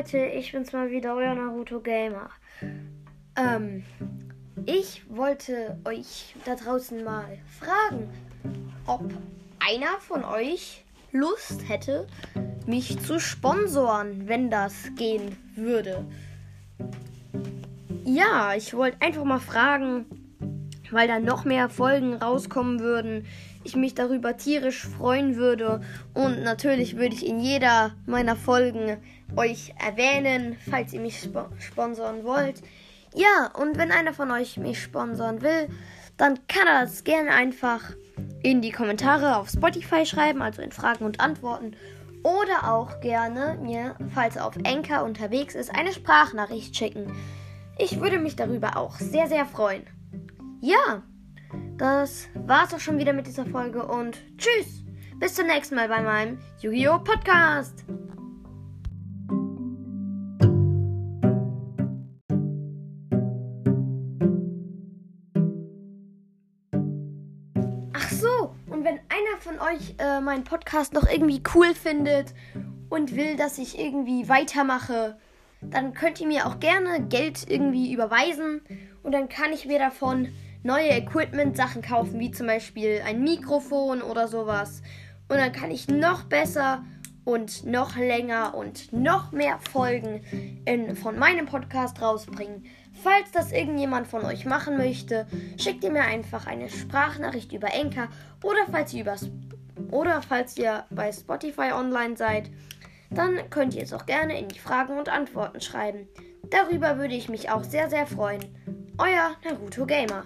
Leute, ich bin's mal wieder, euer Naruto Gamer. Ähm, ich wollte euch da draußen mal fragen, ob einer von euch Lust hätte, mich zu sponsoren, wenn das gehen würde. Ja, ich wollte einfach mal fragen, weil dann noch mehr Folgen rauskommen würden. Ich mich darüber tierisch freuen würde. Und natürlich würde ich in jeder meiner Folgen euch erwähnen, falls ihr mich sp sponsern wollt. Ja, und wenn einer von euch mich sponsern will, dann kann er das gerne einfach in die Kommentare auf Spotify schreiben, also in Fragen und Antworten. Oder auch gerne mir, falls er auf Enker unterwegs ist, eine Sprachnachricht schicken. Ich würde mich darüber auch sehr, sehr freuen. Ja, das war's auch schon wieder mit dieser Folge und tschüss. Bis zum nächsten Mal bei meinem Yu-Gi-Oh! Podcast. Ach so, und wenn einer von euch äh, meinen Podcast noch irgendwie cool findet und will, dass ich irgendwie weitermache, dann könnt ihr mir auch gerne Geld irgendwie überweisen und dann kann ich mir davon neue Equipment-Sachen kaufen, wie zum Beispiel ein Mikrofon oder sowas. Und dann kann ich noch besser und noch länger und noch mehr Folgen in, von meinem Podcast rausbringen. Falls das irgendjemand von euch machen möchte, schickt ihr mir einfach eine Sprachnachricht über Enker oder falls ihr über oder falls ihr bei Spotify online seid, dann könnt ihr es auch gerne in die Fragen und Antworten schreiben. Darüber würde ich mich auch sehr sehr freuen. Euer Naruto Gamer.